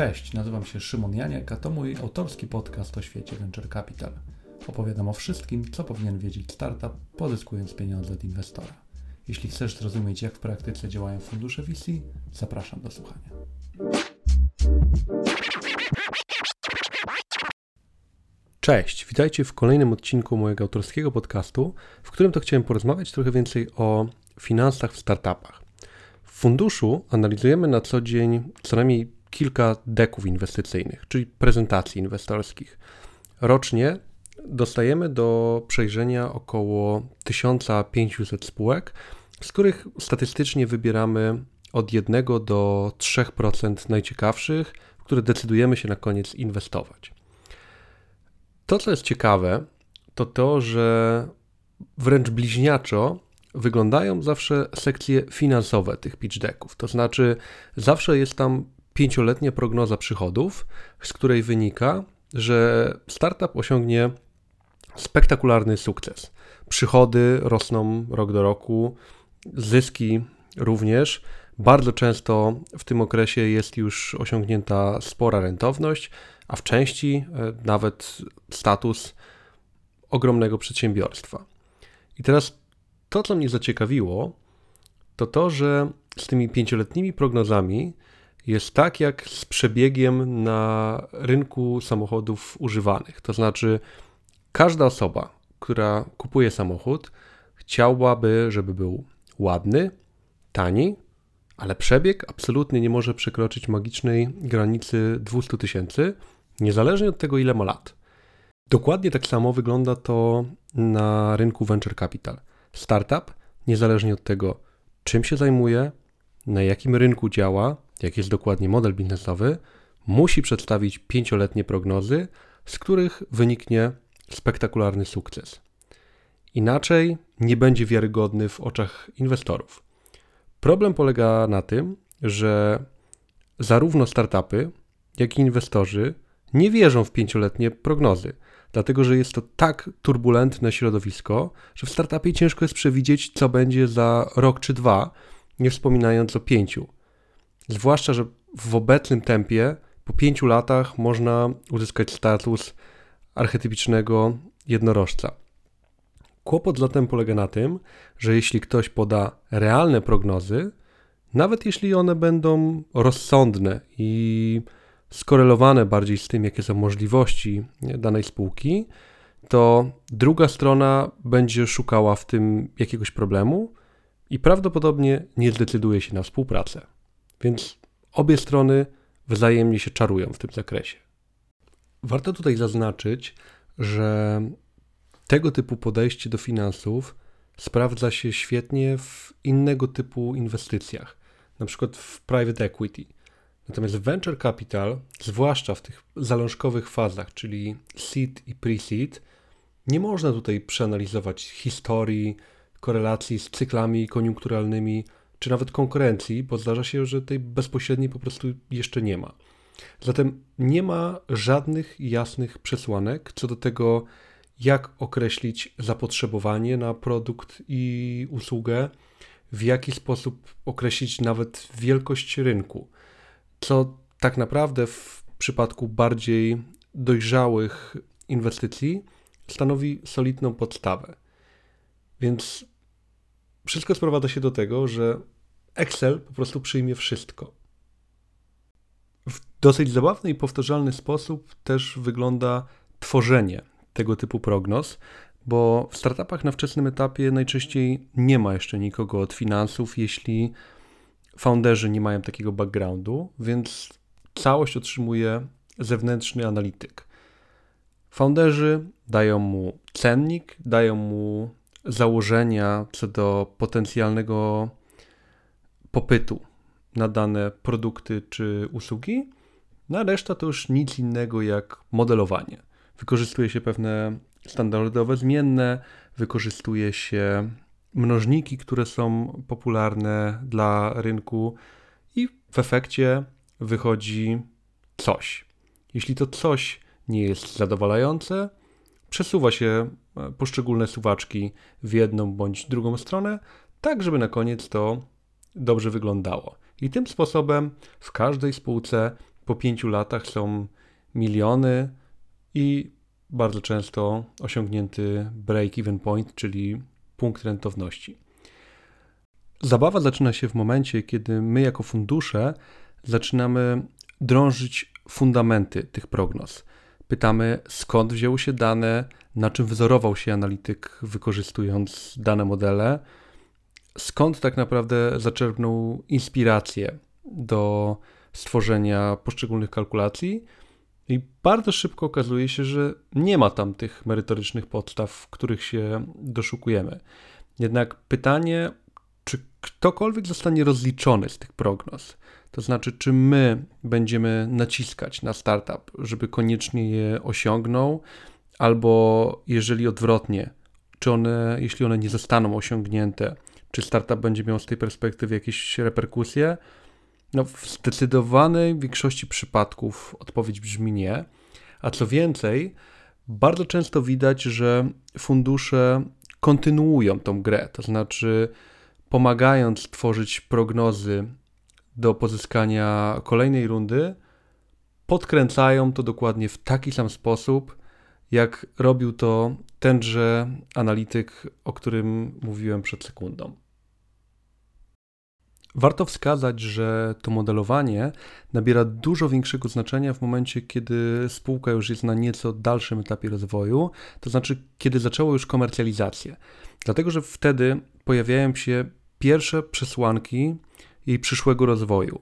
Cześć, nazywam się Szymon Janiak, a to mój autorski podcast o świecie Venture Capital. Opowiadam o wszystkim, co powinien wiedzieć startup, pozyskując pieniądze od inwestora. Jeśli chcesz zrozumieć, jak w praktyce działają fundusze VC, zapraszam do słuchania. Cześć, witajcie w kolejnym odcinku mojego autorskiego podcastu, w którym to chciałem porozmawiać trochę więcej o finansach w startupach. W funduszu analizujemy na co dzień co najmniej kilka deków inwestycyjnych, czyli prezentacji inwestorskich. Rocznie dostajemy do przejrzenia około 1500 spółek, z których statystycznie wybieramy od 1 do 3% najciekawszych, w które decydujemy się na koniec inwestować. To, co jest ciekawe, to to, że wręcz bliźniaczo wyglądają zawsze sekcje finansowe tych pitch decków. To znaczy, zawsze jest tam pięcioletnia prognoza przychodów, z której wynika, że startup osiągnie spektakularny sukces. Przychody rosną rok do roku, zyski również. Bardzo często w tym okresie jest już osiągnięta spora rentowność, a w części e, nawet status ogromnego przedsiębiorstwa. I teraz to, co mnie zaciekawiło, to to, że z tymi pięcioletnimi prognozami jest tak jak z przebiegiem na rynku samochodów używanych. To znaczy, każda osoba, która kupuje samochód, chciałaby, żeby był ładny, tani, ale przebieg absolutnie nie może przekroczyć magicznej granicy 200 tysięcy, niezależnie od tego, ile ma lat. Dokładnie tak samo wygląda to na rynku venture capital. Startup, niezależnie od tego, czym się zajmuje, na jakim rynku działa, jaki jest dokładnie model biznesowy, musi przedstawić pięcioletnie prognozy, z których wyniknie spektakularny sukces. Inaczej nie będzie wiarygodny w oczach inwestorów. Problem polega na tym, że zarówno startupy, jak i inwestorzy nie wierzą w pięcioletnie prognozy, dlatego że jest to tak turbulentne środowisko, że w startupie ciężko jest przewidzieć, co będzie za rok czy dwa, nie wspominając o pięciu. Zwłaszcza, że w obecnym tempie po pięciu latach można uzyskać status archetypicznego jednorożca. Kłopot zatem polega na tym, że jeśli ktoś poda realne prognozy, nawet jeśli one będą rozsądne i skorelowane bardziej z tym, jakie są możliwości danej spółki, to druga strona będzie szukała w tym jakiegoś problemu i prawdopodobnie nie zdecyduje się na współpracę. Więc obie strony wzajemnie się czarują w tym zakresie. Warto tutaj zaznaczyć, że tego typu podejście do finansów sprawdza się świetnie w innego typu inwestycjach, na przykład w private equity. Natomiast venture capital, zwłaszcza w tych zalążkowych fazach, czyli seed i pre-seed, nie można tutaj przeanalizować historii, korelacji z cyklami koniunkturalnymi czy nawet konkurencji, bo zdarza się, że tej bezpośredniej po prostu jeszcze nie ma. Zatem nie ma żadnych jasnych przesłanek co do tego, jak określić zapotrzebowanie na produkt i usługę, w jaki sposób określić nawet wielkość rynku, co tak naprawdę w przypadku bardziej dojrzałych inwestycji stanowi solidną podstawę. Więc wszystko sprowadza się do tego, że Excel po prostu przyjmie wszystko. W dosyć zabawny i powtarzalny sposób też wygląda tworzenie tego typu prognoz, bo w startupach na wczesnym etapie najczęściej nie ma jeszcze nikogo od finansów, jeśli founderzy nie mają takiego backgroundu, więc całość otrzymuje zewnętrzny analityk. Founderzy dają mu cennik, dają mu założenia co do potencjalnego popytu na dane produkty czy usługi, no a reszta to już nic innego jak modelowanie. Wykorzystuje się pewne standardowe zmienne, wykorzystuje się mnożniki, które są popularne dla rynku i w efekcie wychodzi coś. Jeśli to coś nie jest zadowalające, przesuwa się poszczególne suwaczki w jedną bądź drugą stronę, tak żeby na koniec to dobrze wyglądało. I tym sposobem w każdej spółce po pięciu latach są miliony i bardzo często osiągnięty break-even point, czyli punkt rentowności. Zabawa zaczyna się w momencie, kiedy my, jako fundusze, zaczynamy drążyć fundamenty tych prognoz. Pytamy, skąd wzięły się dane, na czym wzorował się analityk, wykorzystując dane modele, skąd tak naprawdę zaczerpnął inspirację do stworzenia poszczególnych kalkulacji. I bardzo szybko okazuje się, że nie ma tam tych merytorycznych podstaw, których się doszukujemy. Jednak pytanie, czy ktokolwiek zostanie rozliczony z tych prognoz, to znaczy, czy my będziemy naciskać na startup, żeby koniecznie je osiągnął, albo jeżeli odwrotnie, czy one, jeśli one nie zostaną osiągnięte, czy startup będzie miał z tej perspektywy jakieś reperkusje? No, w zdecydowanej większości przypadków odpowiedź brzmi nie. A co więcej, bardzo często widać, że fundusze kontynuują tą grę, to znaczy pomagając tworzyć prognozy do pozyskania kolejnej rundy, podkręcają to dokładnie w taki sam sposób, jak robił to tenże analityk, o którym mówiłem przed sekundą. Warto wskazać, że to modelowanie nabiera dużo większego znaczenia w momencie, kiedy spółka już jest na nieco dalszym etapie rozwoju, to znaczy kiedy zaczęło już komercjalizację. Dlatego, że wtedy pojawiają się pierwsze przesłanki jej przyszłego rozwoju.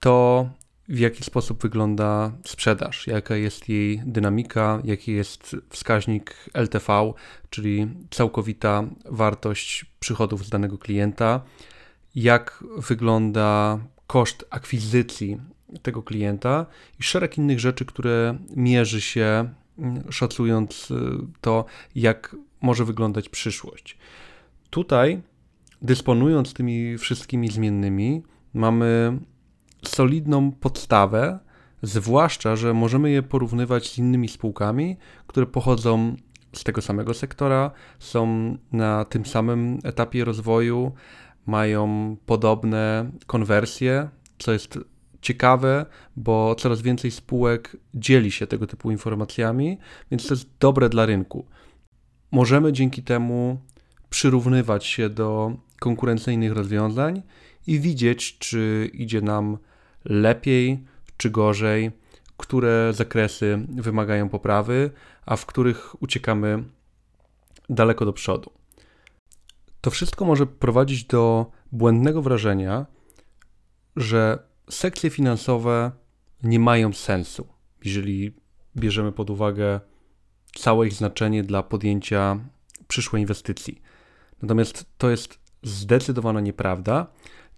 To w jaki sposób wygląda sprzedaż, jaka jest jej dynamika, jaki jest wskaźnik LTV, czyli całkowita wartość przychodów z danego klienta, jak wygląda koszt akwizycji tego klienta i szereg innych rzeczy, które mierzy się mm, szacując y, to, jak może wyglądać przyszłość. Tutaj, dysponując tymi wszystkimi zmiennymi, mamy solidną podstawę, zwłaszcza, że możemy je porównywać z innymi spółkami, które pochodzą z tego samego sektora, są na tym samym etapie rozwoju, mają podobne konwersje, co jest ciekawe, bo coraz więcej spółek dzieli się tego typu informacjami, więc to jest dobre dla rynku. Możemy dzięki temu przyrównywać się do konkurencyjnych rozwiązań i widzieć, czy idzie nam lepiej czy gorzej, które zakresy wymagają poprawy, a w których uciekamy daleko do przodu. To wszystko może prowadzić do błędnego wrażenia, że sekcje finansowe nie mają sensu, jeżeli bierzemy pod uwagę całe ich znaczenie dla podjęcia przyszłej inwestycji. Natomiast to jest zdecydowana nieprawda,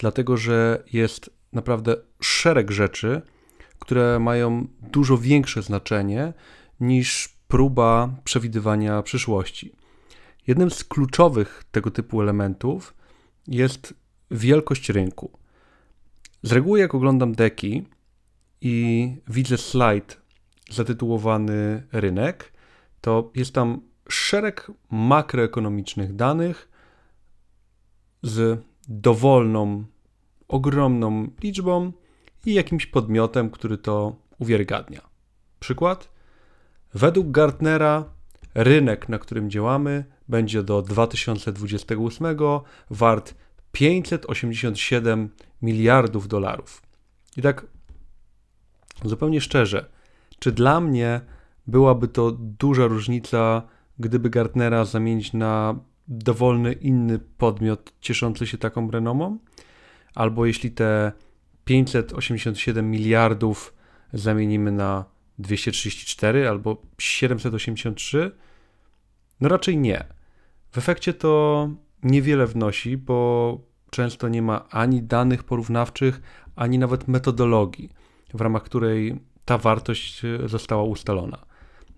dlatego że jest naprawdę szereg rzeczy, które mają dużo większe znaczenie niż próba przewidywania przyszłości. Jednym z kluczowych tego typu elementów jest wielkość rynku. Z reguły, jak oglądam deki i widzę slajd zatytułowany rynek, to jest tam szereg makroekonomicznych danych z dowolną, ogromną liczbą i jakimś podmiotem, który to uwiarygadnia. Przykład? Według Gartnera rynek, na którym działamy, będzie do 2028 wart 587 miliardów dolarów. I tak zupełnie szczerze, czy dla mnie byłaby to duża różnica, gdyby Gartnera zamienić na dowolny inny podmiot cieszący się taką renomą? Albo jeśli te 587 miliardów zamienimy na 234 albo 783? No raczej nie. W efekcie to niewiele wnosi, bo często nie ma ani danych porównawczych, ani nawet metodologii, w ramach której ta wartość została ustalona.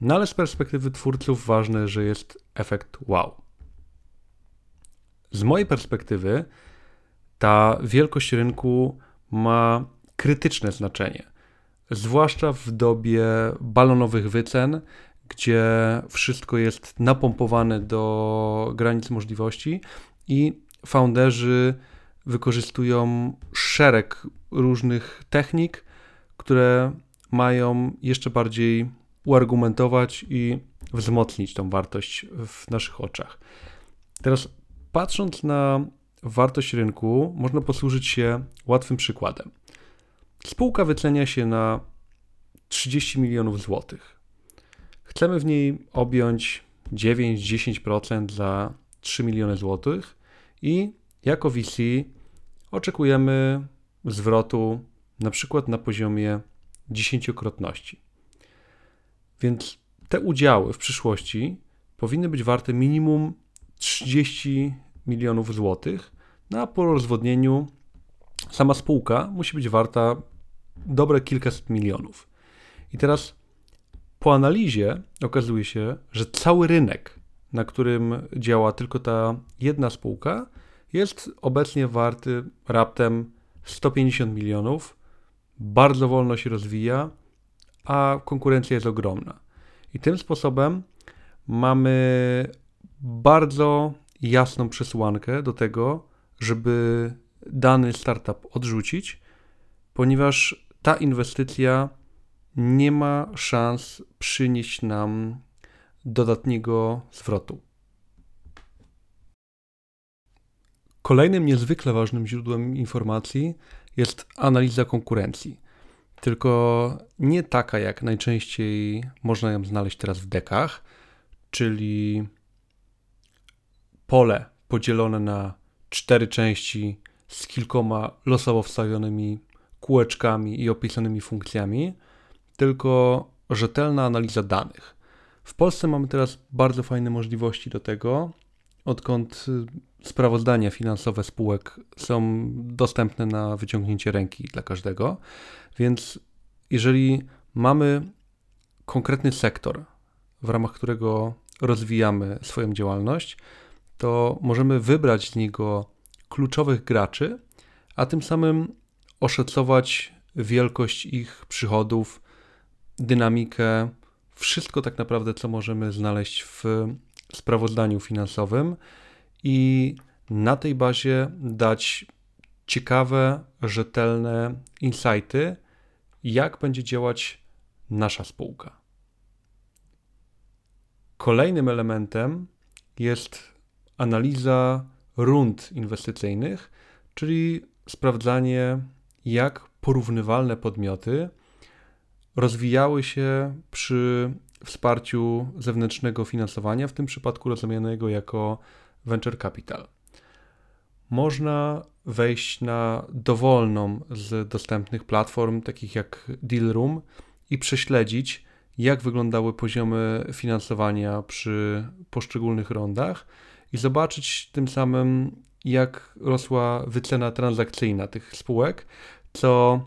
No ale z perspektywy twórców ważne, że jest efekt wow. Z mojej perspektywy ta wielkość rynku ma krytyczne znaczenie, zwłaszcza w dobie balonowych wycen, gdzie wszystko jest napompowane do granic możliwości i founderzy wykorzystują szereg różnych technik, które mają jeszcze bardziej uargumentować i wzmocnić tą wartość w naszych oczach. Teraz patrząc na wartość rynku, można posłużyć się łatwym przykładem. Spółka wycenia się na 30 milionów złotych. Chcemy w niej objąć 9-10% za 3 miliony złotych i jako VC oczekujemy zwrotu na przykład na poziomie dziesięciokrotności. Więc te udziały w przyszłości powinny być warte minimum 30 milionów złotych, no a po rozwodnieniu sama spółka musi być warta dobre kilkaset milionów. I teraz po analizie okazuje się, że cały rynek, na którym działa tylko ta jedna spółka, jest obecnie warty raptem 150 milionów, bardzo wolno się rozwija, a konkurencja jest ogromna. I tym sposobem mamy bardzo jasną przesłankę do tego, żeby dany startup odrzucić, ponieważ ta inwestycja nie ma szans przynieść nam dodatniego zwrotu. Kolejnym niezwykle ważnym źródłem informacji jest analiza konkurencji. Tylko nie taka, jak najczęściej można ją znaleźć teraz w dekach, czyli pole podzielone na cztery części z kilkoma losowo wstawionymi kółeczkami i opisanymi funkcjami, tylko rzetelna analiza danych. W Polsce mamy teraz bardzo fajne możliwości do tego, odkąd sprawozdania finansowe spółek są dostępne na wyciągnięcie ręki dla każdego. Więc jeżeli mamy konkretny sektor, w ramach którego rozwijamy swoją działalność, to możemy wybrać z niego kluczowych graczy, a tym samym oszacować wielkość ich przychodów, dynamikę, wszystko tak naprawdę, co możemy znaleźć w sprawozdaniu finansowym i na tej bazie dać ciekawe, rzetelne insighty, jak będzie działać nasza spółka. Kolejnym elementem jest analiza rund inwestycyjnych, czyli sprawdzanie, jak porównywalne podmioty rozwijały się przy wsparciu zewnętrznego finansowania, w tym przypadku rozumianego jako venture capital. Można wejść na dowolną z dostępnych platform, takich jak Dealroom, i prześledzić, jak wyglądały poziomy finansowania przy poszczególnych rondach i zobaczyć tym samym, jak rosła wycena transakcyjna tych spółek, co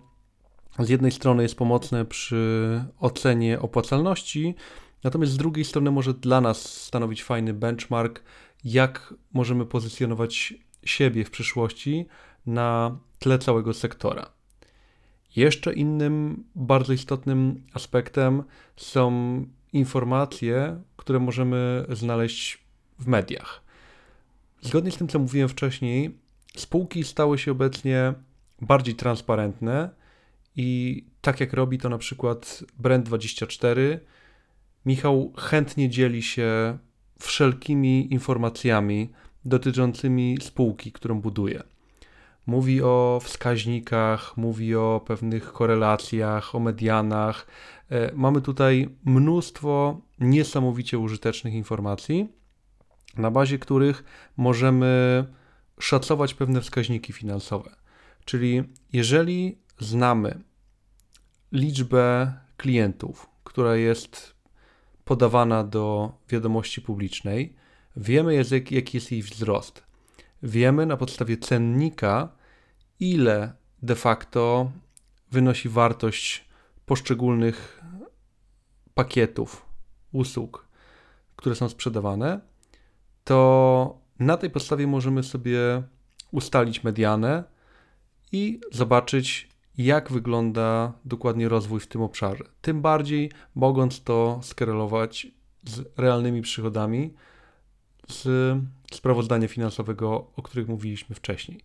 z jednej strony jest pomocne przy ocenie opłacalności, natomiast z drugiej strony może dla nas stanowić fajny benchmark, jak możemy pozycjonować siebie w przyszłości na tle całego sektora. Jeszcze innym bardzo istotnym aspektem są informacje, które możemy znaleźć w mediach. Zgodnie z tym, co mówiłem wcześniej, spółki stały się obecnie bardziej transparentne i tak jak robi to na przykład Brand24, Michał chętnie dzieli się wszelkimi informacjami dotyczącymi spółki, którą buduje. Mówi o wskaźnikach, mówi o pewnych korelacjach, o medianach. E, mamy tutaj mnóstwo niesamowicie użytecznych informacji, na bazie których możemy szacować pewne wskaźniki finansowe. Czyli jeżeli znamy liczbę klientów, która jest podawana do wiadomości publicznej, wiemy, jaki jest jej wzrost. Wiemy na podstawie cennika, ile de facto wynosi wartość poszczególnych pakietów, usług, które są sprzedawane, to na tej podstawie możemy sobie ustalić medianę i zobaczyć, jak wygląda dokładnie rozwój w tym obszarze. Tym bardziej mogąc to skorelować z realnymi przychodami z sprawozdania finansowego, o których mówiliśmy wcześniej.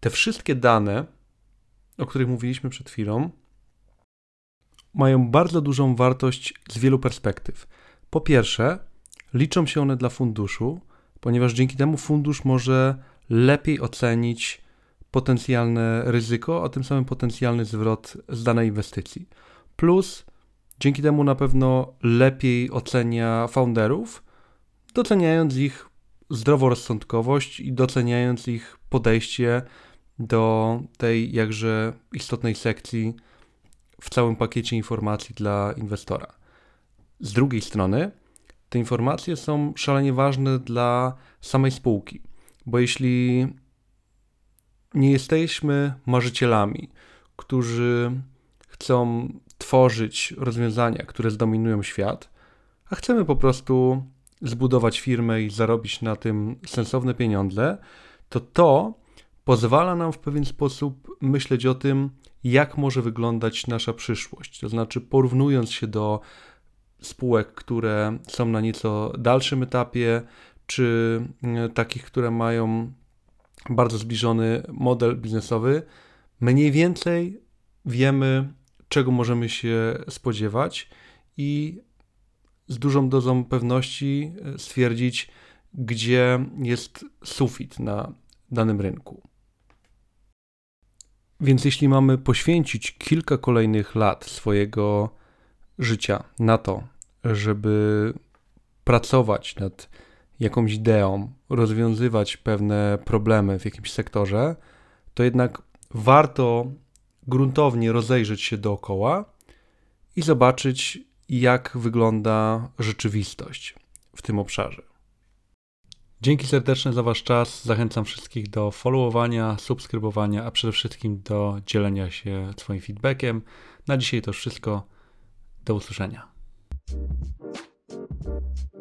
Te wszystkie dane, o których mówiliśmy przed chwilą, mają bardzo dużą wartość z wielu perspektyw. Po pierwsze, liczą się one dla funduszu, ponieważ dzięki temu fundusz może lepiej ocenić potencjalne ryzyko, a tym samym potencjalny zwrot z danej inwestycji. Plus, dzięki temu na pewno lepiej ocenia founderów, doceniając ich zdroworozsądkowość i doceniając ich podejście do tej jakże istotnej sekcji w całym pakiecie informacji dla inwestora. Z drugiej strony, te informacje są szalenie ważne dla samej spółki, bo jeśli nie jesteśmy marzycielami, którzy chcą tworzyć rozwiązania, które zdominują świat, a chcemy po prostu zbudować firmę i zarobić na tym sensowne pieniądze, to to pozwala nam w pewien sposób myśleć o tym, jak może wyglądać nasza przyszłość. To znaczy, porównując się do spółek, które są na nieco dalszym etapie, czy e, takich, które mają bardzo zbliżony model biznesowy, mniej więcej wiemy, czego możemy się spodziewać i z dużą dozą pewności e, stwierdzić, gdzie jest sufit na danym rynku. Więc jeśli mamy poświęcić kilka kolejnych lat swojego życia na to, żeby pracować nad jakąś ideą, rozwiązywać pewne problemy w jakimś sektorze, to jednak warto gruntownie rozejrzeć się dookoła i zobaczyć, jak wygląda rzeczywistość w tym obszarze. Dzięki serdeczne za Wasz czas. Zachęcam wszystkich do followowania, subskrybowania, a przede wszystkim do dzielenia się swoim feedbackiem. Na dzisiaj to wszystko. Do usłyszenia. Thank you.